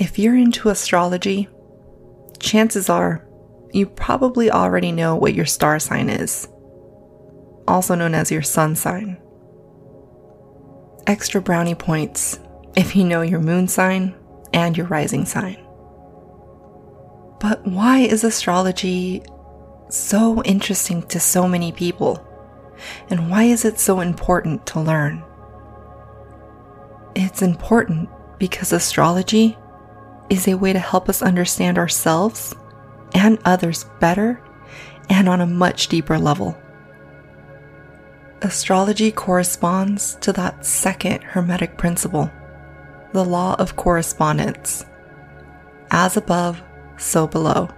If you're into astrology, chances are you probably already know what your star sign is, also known as your sun sign. Extra brownie points if you know your moon sign and your rising sign. But why is astrology so interesting to so many people? And why is it so important to learn? It's important because astrology is a way to help us understand ourselves and others better and on a much deeper level. Astrology corresponds to that second Hermetic principle, the law of correspondence. As above, so below.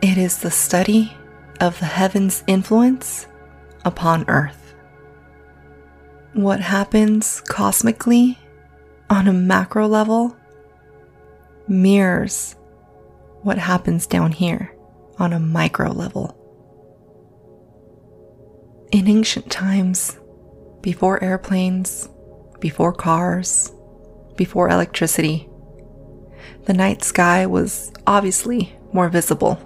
It is the study of the heavens' influence upon Earth. What happens cosmically on a macro level mirrors what happens down here on a micro level. In ancient times, before airplanes, before cars, before electricity, the night sky was obviously more visible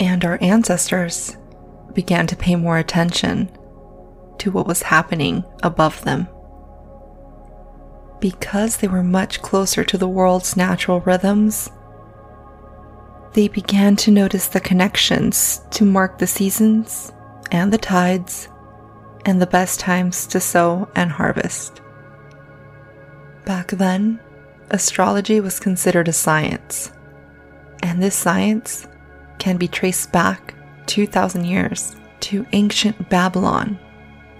and our ancestors began to pay more attention to what was happening above them. Because they were much closer to the world's natural rhythms, they began to notice the connections to mark the seasons and the tides and the best times to sow and harvest. Back then, astrology was considered a science, and this science can be traced back 2,000 years to ancient Babylon,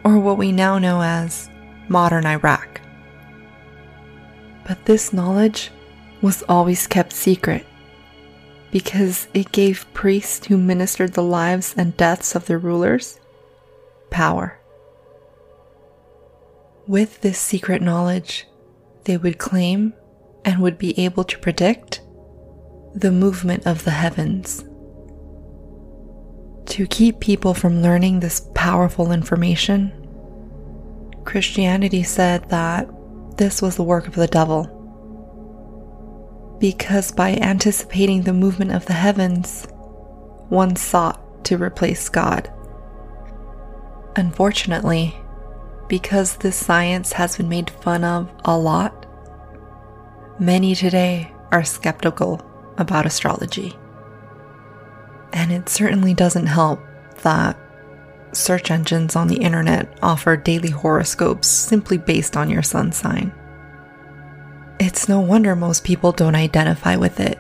or what we now know as modern Iraq. But this knowledge was always kept secret because it gave priests who ministered the lives and deaths of their rulers power. With this secret knowledge, they would claim and would be able to predict the movement of the heavens to keep people from learning this powerful information, Christianity said that this was the work of the devil. Because by anticipating the movement of the heavens, one sought to replace God. Unfortunately, because this science has been made fun of a lot, many today are skeptical about astrology. And it certainly doesn't help that search engines on the internet offer daily horoscopes simply based on your sun sign. It's no wonder most people don't identify with it.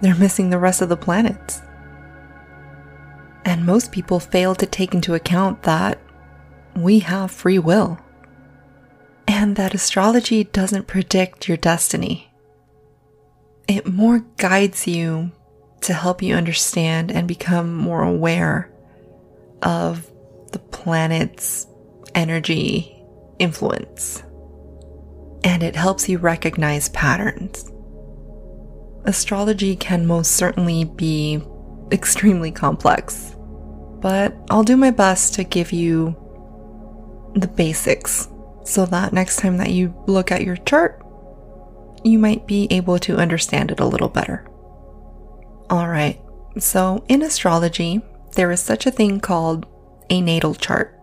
They're missing the rest of the planets. And most people fail to take into account that we have free will. And that astrology doesn't predict your destiny. It more guides you to help you understand and become more aware of the planet's energy influence. And it helps you recognize patterns. Astrology can most certainly be extremely complex, but I'll do my best to give you the basics so that next time that you look at your chart, you might be able to understand it a little better. All right. So, in astrology, there is such a thing called a natal chart.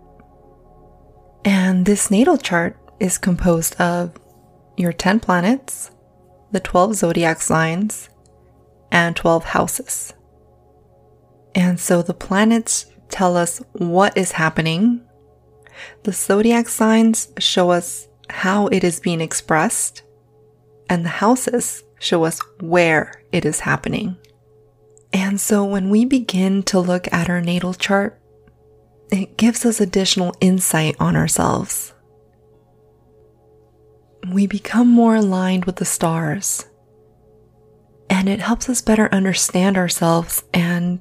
And this natal chart is composed of your 10 planets, the 12 zodiac signs, and 12 houses. And so the planets tell us what is happening. The zodiac signs show us how it is being expressed, and the houses show us where it is happening. And so when we begin to look at our natal chart, it gives us additional insight on ourselves. we become more aligned with the stars. And it helps us better understand ourselves and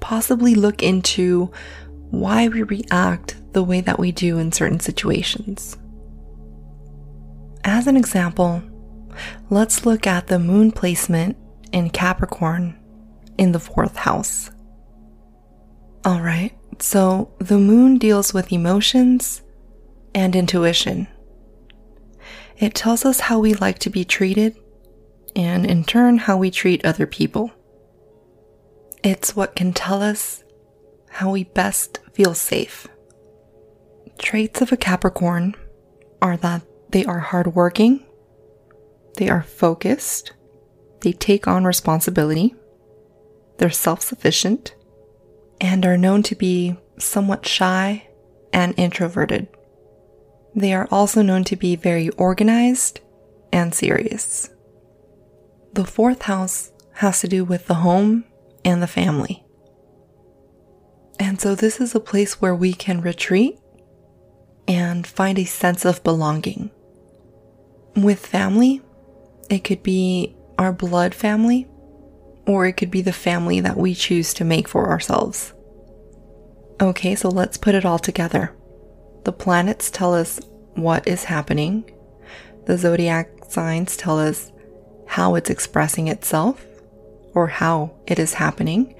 possibly look into why we react the way that we do in certain situations. As an example, let's look at the moon placement in Capricorn in the fourth house. All right, so the moon deals with emotions and intuition. It tells us how we like to be treated, and in turn, how we treat other people. It's what can tell us how we best feel safe. Traits of a Capricorn are that they are hardworking, they are focused, they take on responsibility, they're self sufficient, and are known to be somewhat shy and introverted. They are also known to be very organized and serious. The fourth house has to do with the home and the family. And so, this is a place where we can retreat and find a sense of belonging. With family, it could be our blood family, or it could be the family that we choose to make for ourselves. Okay, so let's put it all together. The planets tell us what is happening, the zodiac signs tell us how it's expressing itself or how it is happening,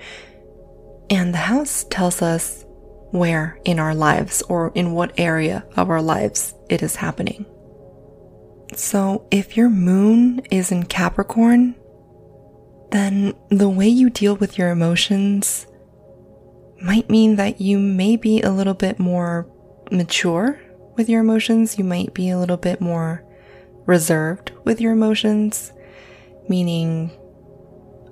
and the house tells us where in our lives or in what area of our lives it is happening. So, if your moon is in Capricorn, then the way you deal with your emotions might mean that you may be a little bit more mature with your emotions. You might be a little bit more reserved with your emotions, meaning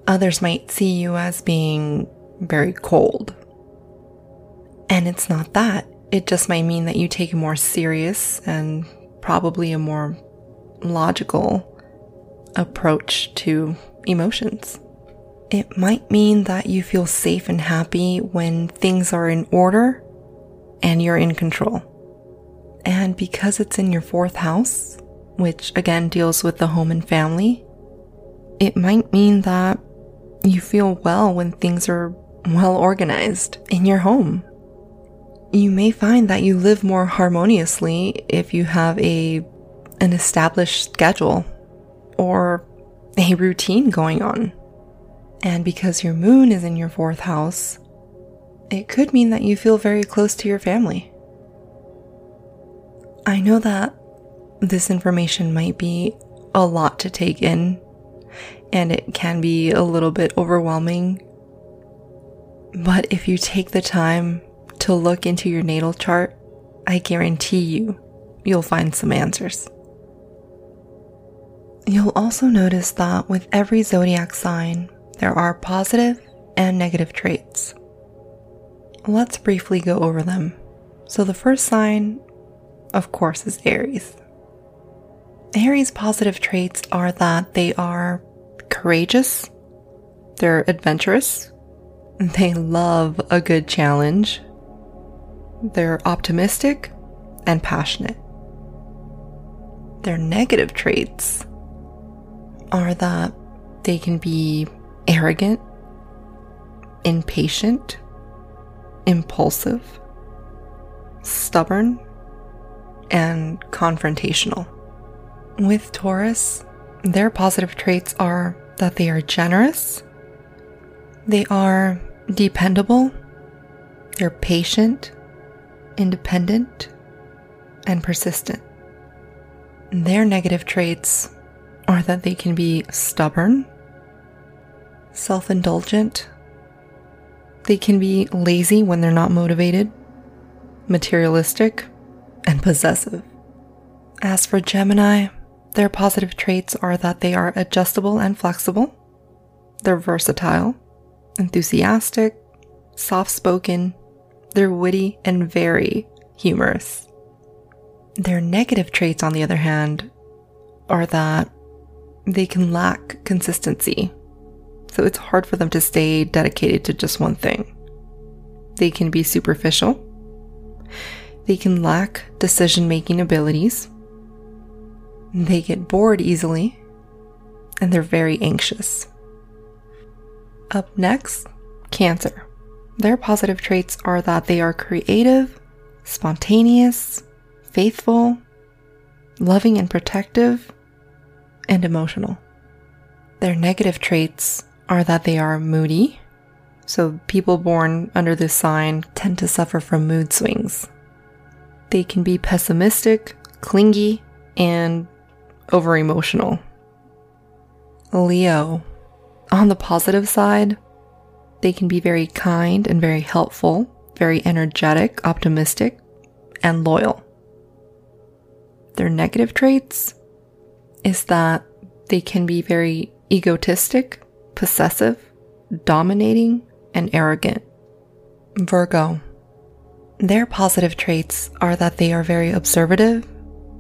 others might see you as being very cold. And it's not that. It just might mean that you take a more serious and probably a more logical approach to emotions. It might mean that you feel safe and happy when things are in order and you're in control. And because it's in your fourth house, which again deals with the home and family, it might mean that you feel well when things are well organized in your home. You may find that you live more harmoniously if you have a an established schedule or a routine going on. And because your moon is in your fourth house, it could mean that you feel very close to your family. I know that this information might be a lot to take in, and it can be a little bit overwhelming. But if you take the time to look into your natal chart, I guarantee you, you'll find some answers. You'll also notice that with every zodiac sign, there are positive and negative traits. Let's briefly go over them. So, the first sign, of course, is Aries. Aries' positive traits are that they are courageous, they're adventurous, they love a good challenge, they're optimistic and passionate. Their negative traits are that they can be arrogant, impatient, impulsive, stubborn, and confrontational. With Taurus, their positive traits are that they are generous, they are dependable, they're patient, independent, and persistent. Their negative traits are that they can be stubborn, self indulgent, they can be lazy when they're not motivated, materialistic, and possessive. As for Gemini, their positive traits are that they are adjustable and flexible, they're versatile, enthusiastic, soft spoken, they're witty and very humorous. Their negative traits, on the other hand, are that they can lack consistency. So it's hard for them to stay dedicated to just one thing. They can be superficial. They can lack decision making abilities. They get bored easily, and they're very anxious. Up next, Cancer. Their positive traits are that they are creative, spontaneous, faithful, loving and protective, and emotional. Their negative traits are that they are moody. So, people born under this sign tend to suffer from mood swings. They can be pessimistic, clingy, and over emotional. Leo. On the positive side, they can be very kind and very helpful, very energetic, optimistic, and loyal. Their negative traits is that they can be very egotistic, possessive, dominating, and arrogant. Virgo. Their positive traits are that they are very observative,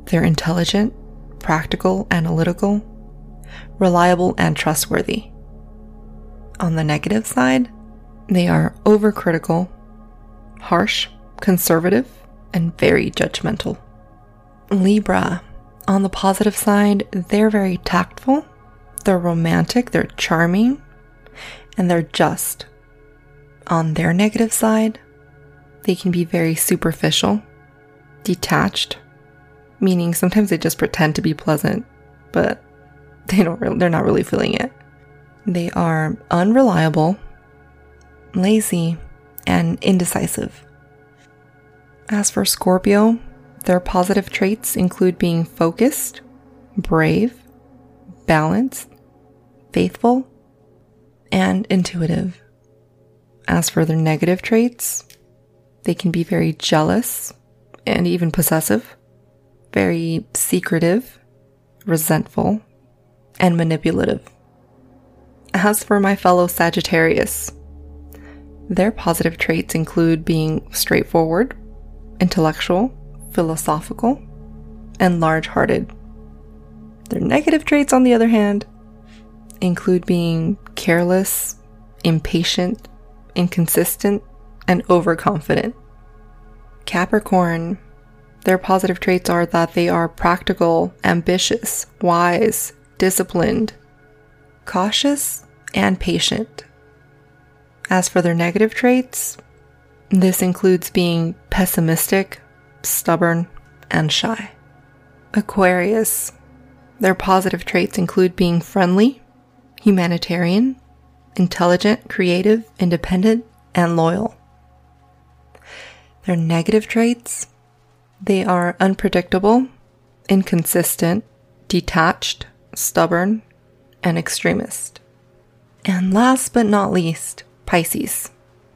they're intelligent, practical, analytical, reliable, and trustworthy. On the negative side, they are overcritical, harsh, conservative, and very judgmental. Libra. On the positive side, they're very tactful, they're romantic, they're charming, and they're just. On their negative side, they can be very superficial, detached, meaning sometimes they just pretend to be pleasant, but they don't really, they're not really feeling it. They are unreliable, lazy, and indecisive. As for Scorpio, their positive traits include being focused, brave, balanced, faithful, and intuitive. As for their negative traits, they can be very jealous and even possessive, very secretive, resentful, and manipulative. As for my fellow Sagittarius, their positive traits include being straightforward, intellectual, philosophical, and large hearted. Their negative traits, on the other hand, include being careless, impatient, inconsistent, and overconfident. Capricorn, their positive traits are that they are practical, ambitious, wise, disciplined, cautious, and patient. As for their negative traits, this includes being pessimistic, stubborn, and shy. Aquarius, their positive traits include being friendly, humanitarian, intelligent, creative, independent, and loyal. Their negative traits, they are unpredictable, inconsistent, detached, stubborn, and extremist. And last but not least, Pisces.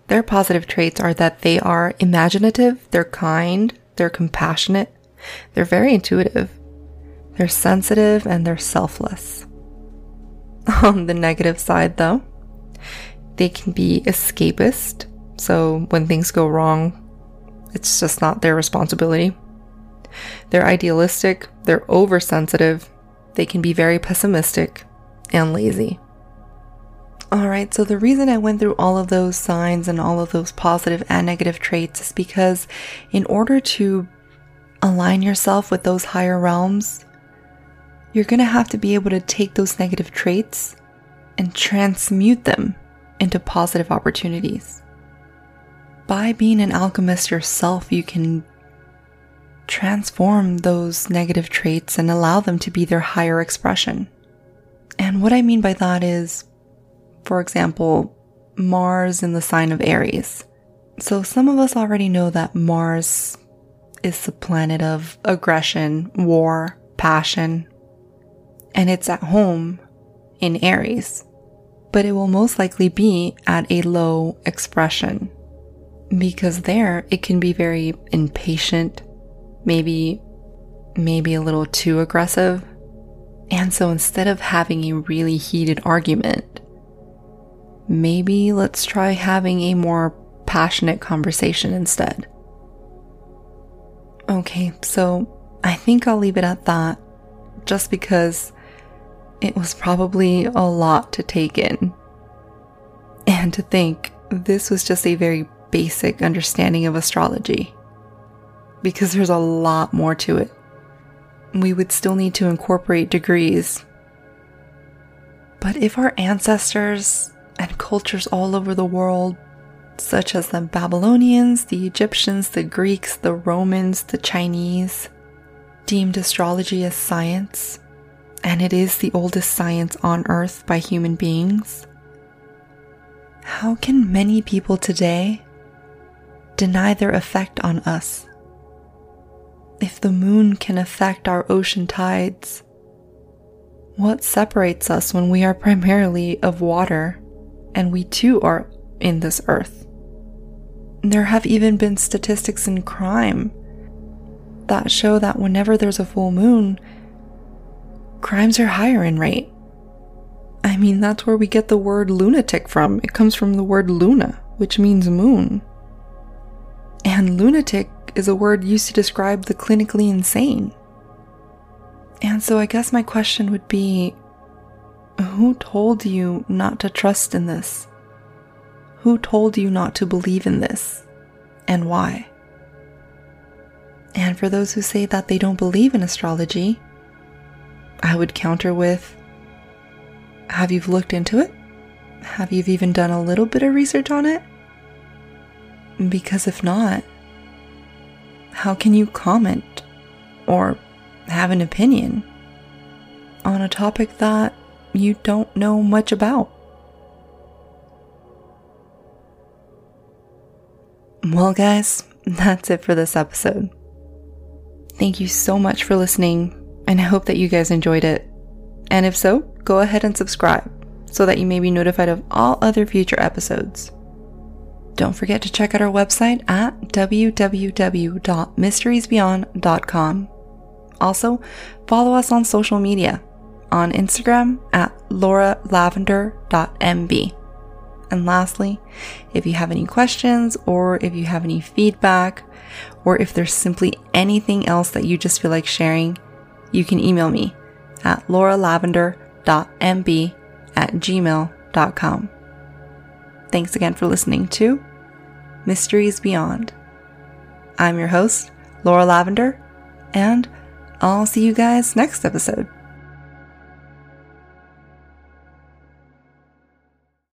Their positive traits are that they are imaginative, they're kind, they're compassionate, they're very intuitive, they're sensitive, and they're selfless. On the negative side, though, they can be escapist, so when things go wrong, it's just not their responsibility. They're idealistic, they're oversensitive, they can be very pessimistic and lazy. Alright, so the reason I went through all of those signs and all of those positive and negative traits is because in order to align yourself with those higher realms, you're going to have to be able to take those negative traits and transmute them into positive opportunities. By being an alchemist yourself, you can transform those negative traits and allow them to be their higher expression. And what I mean by that is, for example, Mars in the sign of Aries. So some of us already know that Mars is the planet of aggression, war, passion, and it's at home in Aries. But it will most likely be at a low expression because there it can be very impatient, maybe maybe a little too aggressive. And so instead of having a really heated argument, maybe let's try having a more passionate conversation instead. Okay, so I think I'll leave it at that just because it was probably a lot to take in. And to think this was just a very basic understanding of astrology. Because there's a lot more to it. we would still need to incorporate degrees. But if our ancestors and cultures all over the world, such as the Babylonians, the Egyptians, the Greeks, the Romans, the Chinese, deemed astrology as science, and it is the oldest science on earth by human beings, how can many people today deny their effect on us? If the moon can affect our ocean tides, what separates us when we are primarily of water and we too are in this earth? There have even been statistics in crime that show that whenever there's a full moon, crimes are higher in rate. I mean, that's where we get the word lunatic from. It comes from the word luna, which means moon. And lunatic is a word used to describe the clinically insane. And so I guess my question would be who told you not to trust in this? Who told you not to believe in this? And why? And for those who say that they don't believe in astrology, I would counter with Have you looked into it? Have you even done a little bit of research on it? Because if not, how can you comment or have an opinion on a topic that you don't know much about? Well, guys, that's it for this episode. Thank you so much for listening, and I hope that you guys enjoyed it. And if so, go ahead and subscribe so that you may be notified of all other future episodes. Don't forget to check out our website at www.mysteriesbeyond.com. Also, follow us on social media on Instagram at lauralavender.mb. And lastly, if you have any questions or if you have any feedback, or if there's simply anything else that you just feel like sharing, you can email me at lauralavender.mb at gmail.com. Thanks again for listening to Mysteries Beyond. I'm your host, Laura Lavender, and I'll see you guys next episode.